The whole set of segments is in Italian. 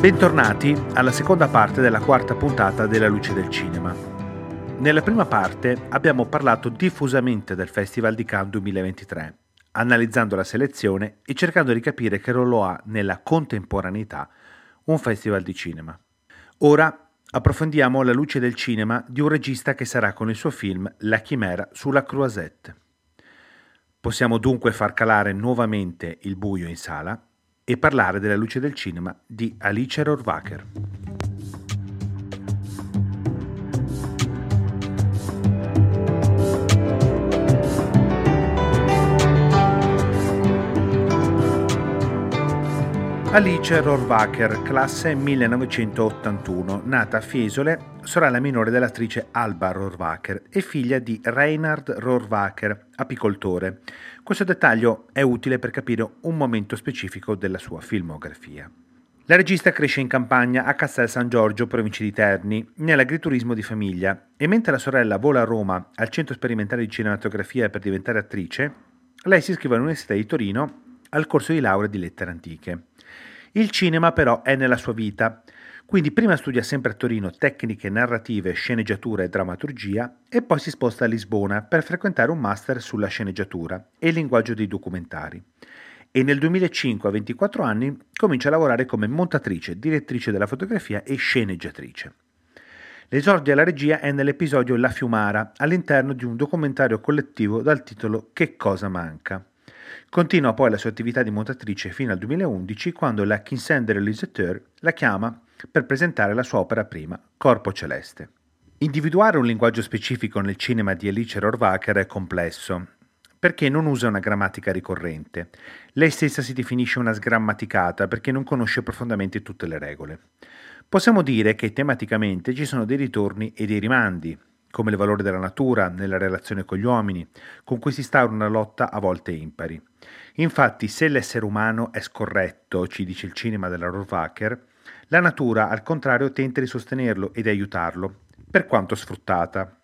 Bentornati alla seconda parte della quarta puntata della Luce del Cinema. Nella prima parte abbiamo parlato diffusamente del Festival di Cannes 2023, analizzando la selezione e cercando di capire che ruolo ha nella contemporaneità un festival di cinema. Ora approfondiamo la luce del cinema di un regista che sarà con il suo film La Chimera sulla Croisette. Possiamo dunque far calare nuovamente il buio in sala e parlare della luce del cinema di Alice Rohrwacher. Alice Rohrwacher, classe 1981, nata a Fiesole, sorella minore dell'attrice Alba Rohrwacher e figlia di Reinhard Rohrwacher, apicoltore. Questo dettaglio è utile per capire un momento specifico della sua filmografia. La regista cresce in campagna a Castel San Giorgio, provincia di Terni, nell'agriturismo di famiglia e mentre la sorella vola a Roma al centro sperimentale di cinematografia per diventare attrice, lei si iscrive all'Università di Torino al corso di laurea di lettere antiche. Il cinema però è nella sua vita, quindi prima studia sempre a Torino tecniche narrative, sceneggiatura e drammaturgia e poi si sposta a Lisbona per frequentare un master sulla sceneggiatura e il linguaggio dei documentari. E nel 2005, a 24 anni, comincia a lavorare come montatrice, direttrice della fotografia e sceneggiatrice. L'esordio alla regia è nell'episodio La Fiumara, all'interno di un documentario collettivo dal titolo Che cosa manca. Continua poi la sua attività di montatrice fino al 2011 quando la Kinsender Liseteur la chiama per presentare la sua opera prima, Corpo Celeste. Individuare un linguaggio specifico nel cinema di Alice Rohrwacher è complesso, perché non usa una grammatica ricorrente. Lei stessa si definisce una sgrammaticata perché non conosce profondamente tutte le regole. Possiamo dire che tematicamente ci sono dei ritorni e dei rimandi, come il valore della natura nella relazione con gli uomini, con cui si instaura una lotta a volte impari. Infatti, se l'essere umano è scorretto, ci dice il cinema della Rohrwacher, la natura al contrario tenta di sostenerlo e di aiutarlo, per quanto sfruttata.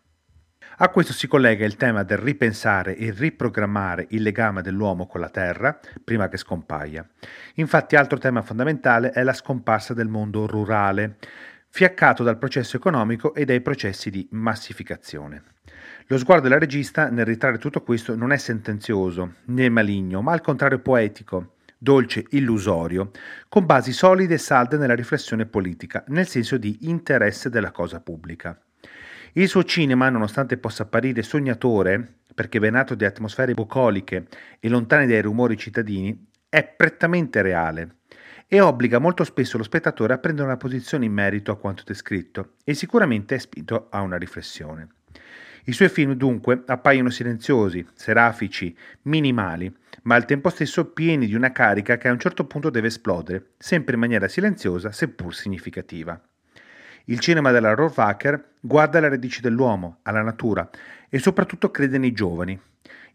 A questo si collega il tema del ripensare e riprogrammare il legame dell'uomo con la terra prima che scompaia. Infatti altro tema fondamentale è la scomparsa del mondo rurale, fiaccato dal processo economico e dai processi di massificazione. Lo sguardo della regista nel ritrarre tutto questo non è sentenzioso né maligno, ma al contrario poetico, dolce, illusorio, con basi solide e salde nella riflessione politica, nel senso di interesse della cosa pubblica. Il suo cinema, nonostante possa apparire sognatore, perché venato di atmosfere bucoliche e lontane dai rumori cittadini, è prettamente reale e obbliga molto spesso lo spettatore a prendere una posizione in merito a quanto descritto e sicuramente è spinto a una riflessione. I suoi film dunque appaiono silenziosi, serafici, minimali, ma al tempo stesso pieni di una carica che a un certo punto deve esplodere, sempre in maniera silenziosa seppur significativa. Il cinema della Rohrwacher guarda alle radici dell'uomo, alla natura e soprattutto crede nei giovani,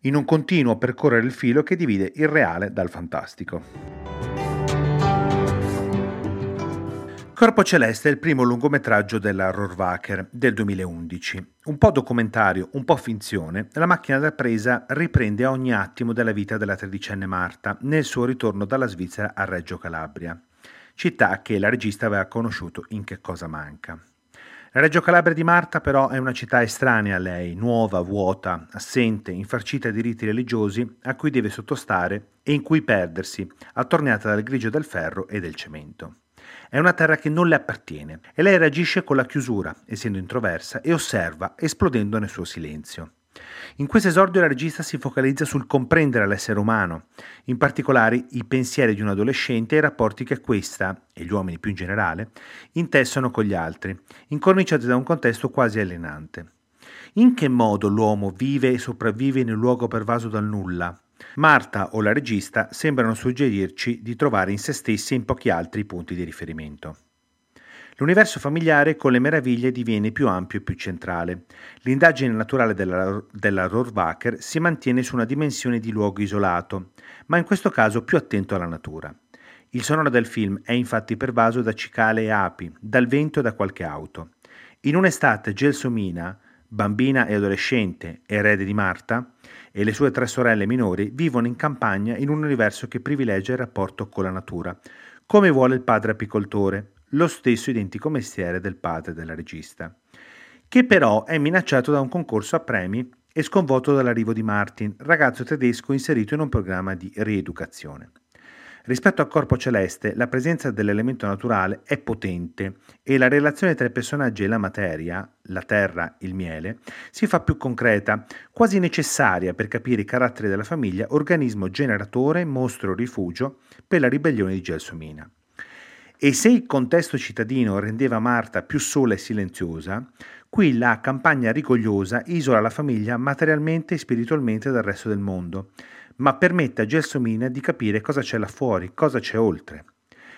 in un continuo percorrere il filo che divide il reale dal fantastico. Corpo Celeste è il primo lungometraggio della Rohrwacher del 2011. Un po' documentario, un po' finzione, la macchina da presa riprende ogni attimo della vita della tredicenne Marta nel suo ritorno dalla Svizzera a Reggio Calabria, città che la regista aveva conosciuto in Che cosa manca. La Reggio Calabria di Marta però è una città estranea a lei, nuova, vuota, assente, infarcita di riti religiosi a cui deve sottostare e in cui perdersi, attorniata dal grigio del ferro e del cemento. È una terra che non le appartiene e lei reagisce con la chiusura, essendo introversa, e osserva, esplodendo nel suo silenzio. In questo esordio la regista si focalizza sul comprendere l'essere umano, in particolare i pensieri di un adolescente e i rapporti che questa, e gli uomini più in generale, intessono con gli altri, incorniciati da un contesto quasi alienante. In che modo l'uomo vive e sopravvive in un luogo pervaso dal nulla, Marta o la regista sembrano suggerirci di trovare in se stessi e in pochi altri punti di riferimento. L'universo familiare con le meraviglie diviene più ampio e più centrale. L'indagine naturale della, della Rohrwacher si mantiene su una dimensione di luogo isolato, ma in questo caso più attento alla natura. Il sonoro del film è infatti pervaso da cicale e api, dal vento e da qualche auto. In un'estate gelsomina, bambina e adolescente, erede di Marta, e le sue tre sorelle minori vivono in campagna in un universo che privilegia il rapporto con la natura, come vuole il padre apicoltore, lo stesso identico mestiere del padre della regista, che però è minacciato da un concorso a premi e sconvolto dall'arrivo di Martin, ragazzo tedesco inserito in un programma di rieducazione. Rispetto al corpo celeste, la presenza dell'elemento naturale è potente e la relazione tra i personaggi e la materia, la terra, il miele, si fa più concreta, quasi necessaria per capire i caratteri della famiglia, organismo generatore, mostro rifugio per la ribellione di Gelsomina. E se il contesto cittadino rendeva Marta più sola e silenziosa, qui la campagna rigogliosa isola la famiglia materialmente e spiritualmente dal resto del mondo, ma permette a Gelsomina di capire cosa c'è là fuori, cosa c'è oltre.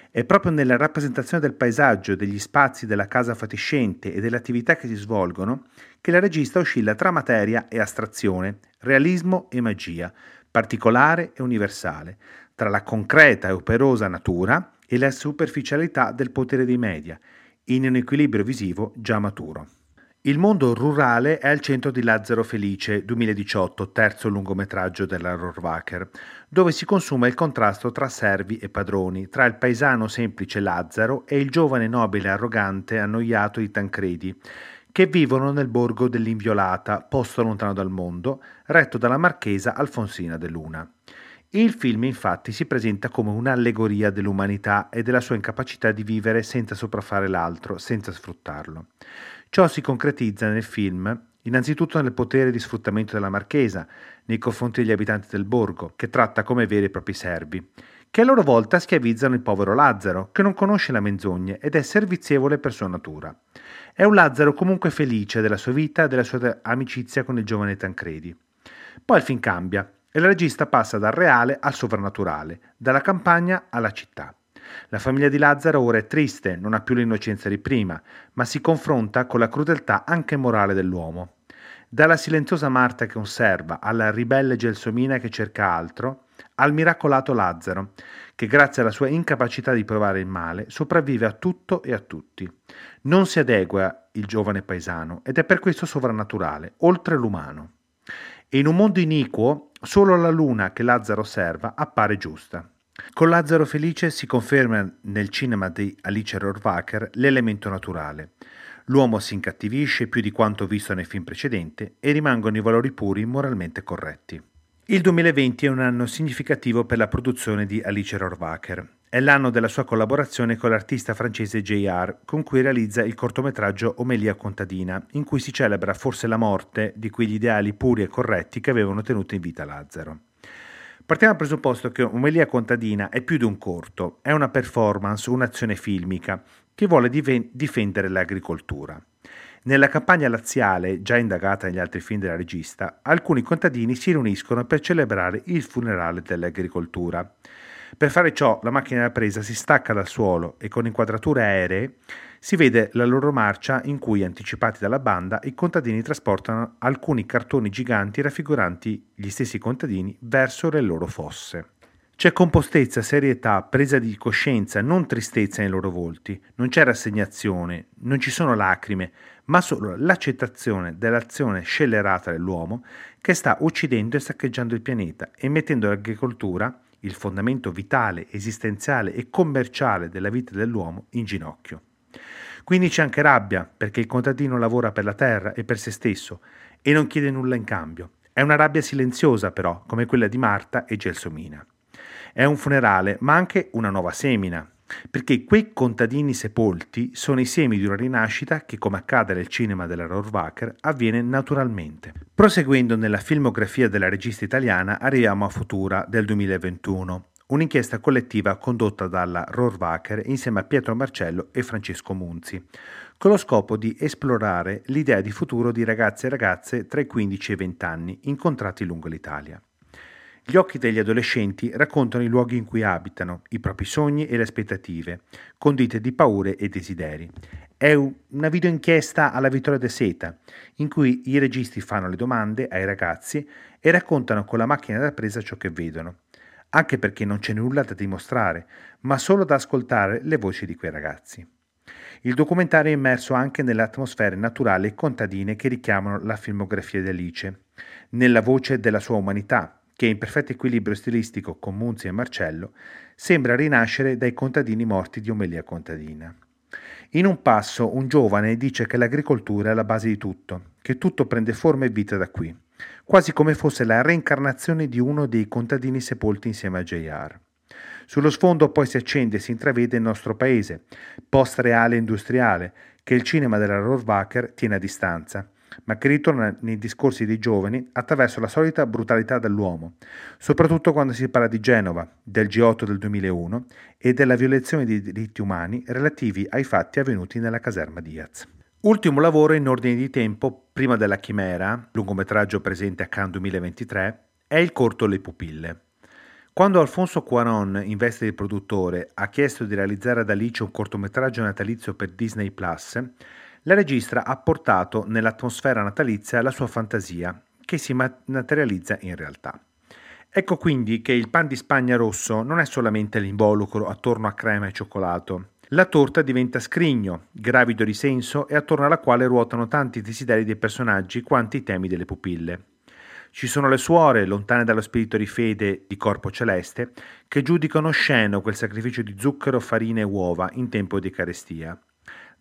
È proprio nella rappresentazione del paesaggio, degli spazi della casa fatiscente e delle attività che si svolgono che la regista oscilla tra materia e astrazione, realismo e magia, particolare e universale, tra la concreta e operosa natura e la superficialità del potere dei media, in un equilibrio visivo già maturo. Il mondo rurale è al centro di Lazzaro Felice 2018, terzo lungometraggio della Rohrwacher, dove si consuma il contrasto tra servi e padroni, tra il paesano semplice Lazzaro e il giovane nobile arrogante annoiato di Tancredi, che vivono nel borgo dell'Inviolata, posto lontano dal mondo, retto dalla marchesa Alfonsina de Luna. Il film infatti si presenta come un'allegoria dell'umanità e della sua incapacità di vivere senza sopraffare l'altro, senza sfruttarlo. Ciò si concretizza nel film innanzitutto nel potere di sfruttamento della marchesa nei confronti degli abitanti del borgo, che tratta come veri e propri servi, che a loro volta schiavizzano il povero Lazzaro, che non conosce la menzogna ed è servizievole per sua natura. È un Lazzaro comunque felice della sua vita e della sua amicizia con il giovane Tancredi. Poi il film cambia e la regista passa dal reale al sovrannaturale, dalla campagna alla città. La famiglia di Lazzaro ora è triste, non ha più l'innocenza di prima, ma si confronta con la crudeltà anche morale dell'uomo. Dalla silenziosa Marta che osserva, alla ribelle Gelsomina che cerca altro, al miracolato Lazzaro, che grazie alla sua incapacità di provare il male sopravvive a tutto e a tutti. Non si adegua il giovane paesano ed è per questo sovrannaturale, oltre l'umano. E in un mondo iniquo, solo la luna che Lazzaro osserva appare giusta. Con Lazzaro Felice si conferma nel cinema di Alice Rohrwacher l'elemento naturale. L'uomo si incattivisce più di quanto visto nei film precedenti e rimangono i valori puri moralmente corretti. Il 2020 è un anno significativo per la produzione di Alice Rohrwacher. È l'anno della sua collaborazione con l'artista francese JR, con cui realizza il cortometraggio Omelia contadina, in cui si celebra forse la morte di quegli ideali puri e corretti che avevano tenuto in vita Lazzaro. Partiamo dal presupposto che Omelia contadina è più di un corto, è una performance, un'azione filmica che vuole diven- difendere l'agricoltura. Nella campagna laziale, già indagata negli altri film della regista, alcuni contadini si riuniscono per celebrare il funerale dell'agricoltura. Per fare ciò, la macchina da presa si stacca dal suolo e con inquadrature aeree si vede la loro marcia in cui, anticipati dalla banda, i contadini trasportano alcuni cartoni giganti raffiguranti gli stessi contadini verso le loro fosse. C'è compostezza, serietà, presa di coscienza, non tristezza nei loro volti, non c'è rassegnazione, non ci sono lacrime, ma solo l'accettazione dell'azione scellerata dell'uomo che sta uccidendo e saccheggiando il pianeta e mettendo l'agricoltura il fondamento vitale, esistenziale e commerciale della vita dell'uomo in ginocchio. Quindi c'è anche rabbia, perché il contadino lavora per la terra e per se stesso e non chiede nulla in cambio. È una rabbia silenziosa, però, come quella di Marta e Gelsomina. È un funerale, ma anche una nuova semina, perché quei contadini sepolti sono i semi di una rinascita che, come accade nel cinema della Rohrwacher, avviene naturalmente. Proseguendo nella filmografia della regista italiana, arriviamo a Futura del 2021, un'inchiesta collettiva condotta dalla Rohrwacher insieme a Pietro Marcello e Francesco Munzi, con lo scopo di esplorare l'idea di futuro di ragazze e ragazze tra i 15 e i 20 anni incontrati lungo l'Italia. Gli occhi degli adolescenti raccontano i luoghi in cui abitano, i propri sogni e le aspettative, condite di paure e desideri. È una videoinchiesta alla Vittoria de Seta, in cui i registi fanno le domande ai ragazzi e raccontano con la macchina da presa ciò che vedono, anche perché non c'è nulla da dimostrare, ma solo da ascoltare le voci di quei ragazzi. Il documentario è immerso anche nelle atmosfere naturali e contadine che richiamano la filmografia di Alice, nella voce della sua umanità, che in perfetto equilibrio stilistico con Munzi e Marcello, sembra rinascere dai contadini morti di Omelia Contadina. In un passo un giovane dice che l'agricoltura è la base di tutto, che tutto prende forma e vita da qui, quasi come fosse la reincarnazione di uno dei contadini sepolti insieme a J.R. Sullo sfondo poi si accende e si intravede il nostro paese, post-reale industriale, che il cinema della Rohrwacher tiene a distanza, ma che ritorna nei discorsi dei giovani attraverso la solita brutalità dell'uomo, soprattutto quando si parla di Genova, del G8 del 2001 e della violazione dei diritti umani relativi ai fatti avvenuti nella caserma Diaz. Ultimo lavoro in ordine di tempo prima della Chimera, lungometraggio presente a Cannes 2023, è il corto Le pupille. Quando Alfonso Cuaron, in veste di produttore, ha chiesto di realizzare ad Alice un cortometraggio natalizio per Disney Plus, la regista ha portato nell'atmosfera natalizia la sua fantasia, che si materializza in realtà. Ecco quindi che il pan di Spagna rosso non è solamente l'involucro attorno a crema e cioccolato. La torta diventa scrigno, gravido di senso e attorno alla quale ruotano tanti desideri dei personaggi quanti i temi delle pupille. Ci sono le suore, lontane dallo spirito di fede di corpo celeste, che giudicano sceno quel sacrificio di zucchero, farina e uova in tempo di carestia.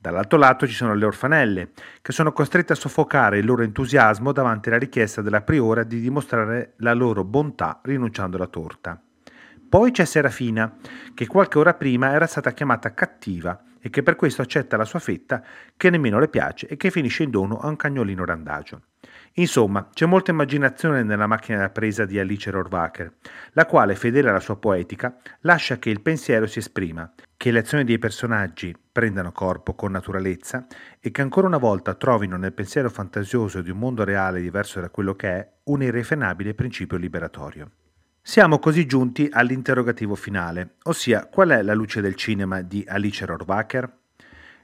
Dall'altro lato ci sono le orfanelle, che sono costrette a soffocare il loro entusiasmo davanti alla richiesta della priora di dimostrare la loro bontà rinunciando alla torta. Poi c'è Serafina, che qualche ora prima era stata chiamata cattiva e che per questo accetta la sua fetta che nemmeno le piace e che finisce in dono a un cagnolino randagio. Insomma, c'è molta immaginazione nella macchina da presa di Alice Rohrwacher, la quale, fedele alla sua poetica, lascia che il pensiero si esprima, che le azioni dei personaggi prendano corpo con naturalezza e che ancora una volta trovino nel pensiero fantasioso di un mondo reale diverso da quello che è un irrefrenabile principio liberatorio. Siamo così giunti all'interrogativo finale, ossia qual è la luce del cinema di Alice Rohrwacher?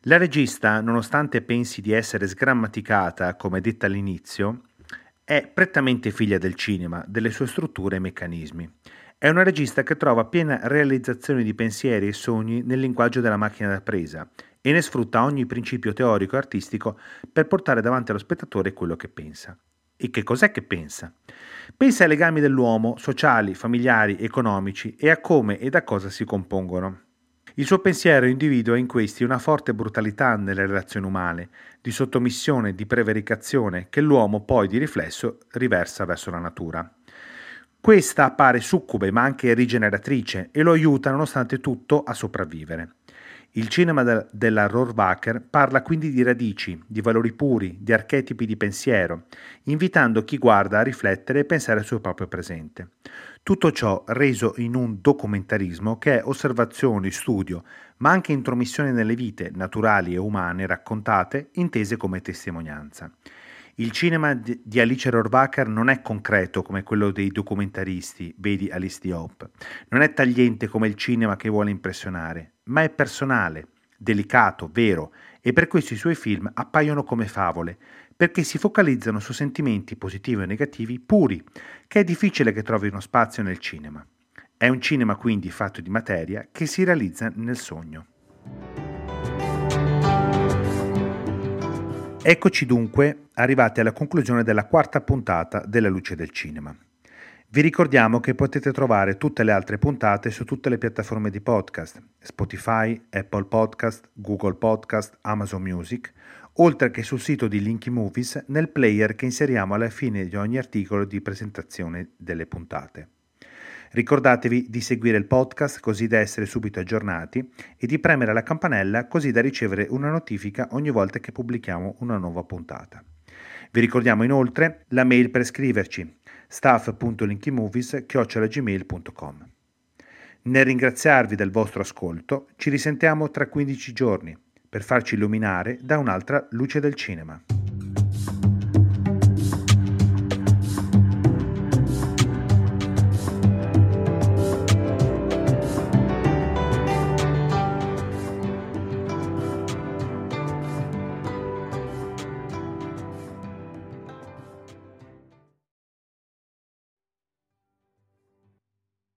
La regista, nonostante pensi di essere sgrammaticata, come detta all'inizio, è prettamente figlia del cinema, delle sue strutture e meccanismi. È una regista che trova piena realizzazione di pensieri e sogni nel linguaggio della macchina da presa e ne sfrutta ogni principio teorico e artistico per portare davanti allo spettatore quello che pensa. E che cos'è che pensa? Pensa ai legami dell'uomo, sociali, familiari, economici e a come e da cosa si compongono. Il suo pensiero individua in questi una forte brutalità nelle relazioni umane, di sottomissione, di prevaricazione, che l'uomo poi di riflesso riversa verso la natura. Questa appare succube ma anche rigeneratrice e lo aiuta nonostante tutto a sopravvivere. Il cinema de- della Rohrwacher parla quindi di radici, di valori puri, di archetipi di pensiero, invitando chi guarda a riflettere e pensare al suo proprio presente. Tutto ciò reso in un documentarismo che è osservazione, studio, ma anche intromissione nelle vite naturali e umane raccontate, intese come testimonianza. Il cinema di Alice Rohrwacher non è concreto come quello dei documentaristi, vedi Alice Diop. Non è tagliente come il cinema che vuole impressionare, ma è personale, delicato, vero, e per questo i suoi film appaiono come favole, perché si focalizzano su sentimenti positivi o negativi puri, che è difficile che trovino spazio nel cinema. È un cinema quindi fatto di materia che si realizza nel sogno. Eccoci dunque arrivati alla conclusione della quarta puntata della Luce del Cinema. Vi ricordiamo che potete trovare tutte le altre puntate su tutte le piattaforme di podcast, Spotify, Apple Podcast, Google Podcast, Amazon Music, oltre che sul sito di Linky Movies nel player che inseriamo alla fine di ogni articolo di presentazione delle puntate. Ricordatevi di seguire il podcast così da essere subito aggiornati e di premere la campanella così da ricevere una notifica ogni volta che pubblichiamo una nuova puntata. Vi ricordiamo inoltre la mail per scriverci staff.linkymovies.gmail.com Nel ringraziarvi del vostro ascolto, ci risentiamo tra 15 giorni per farci illuminare da un'altra luce del cinema.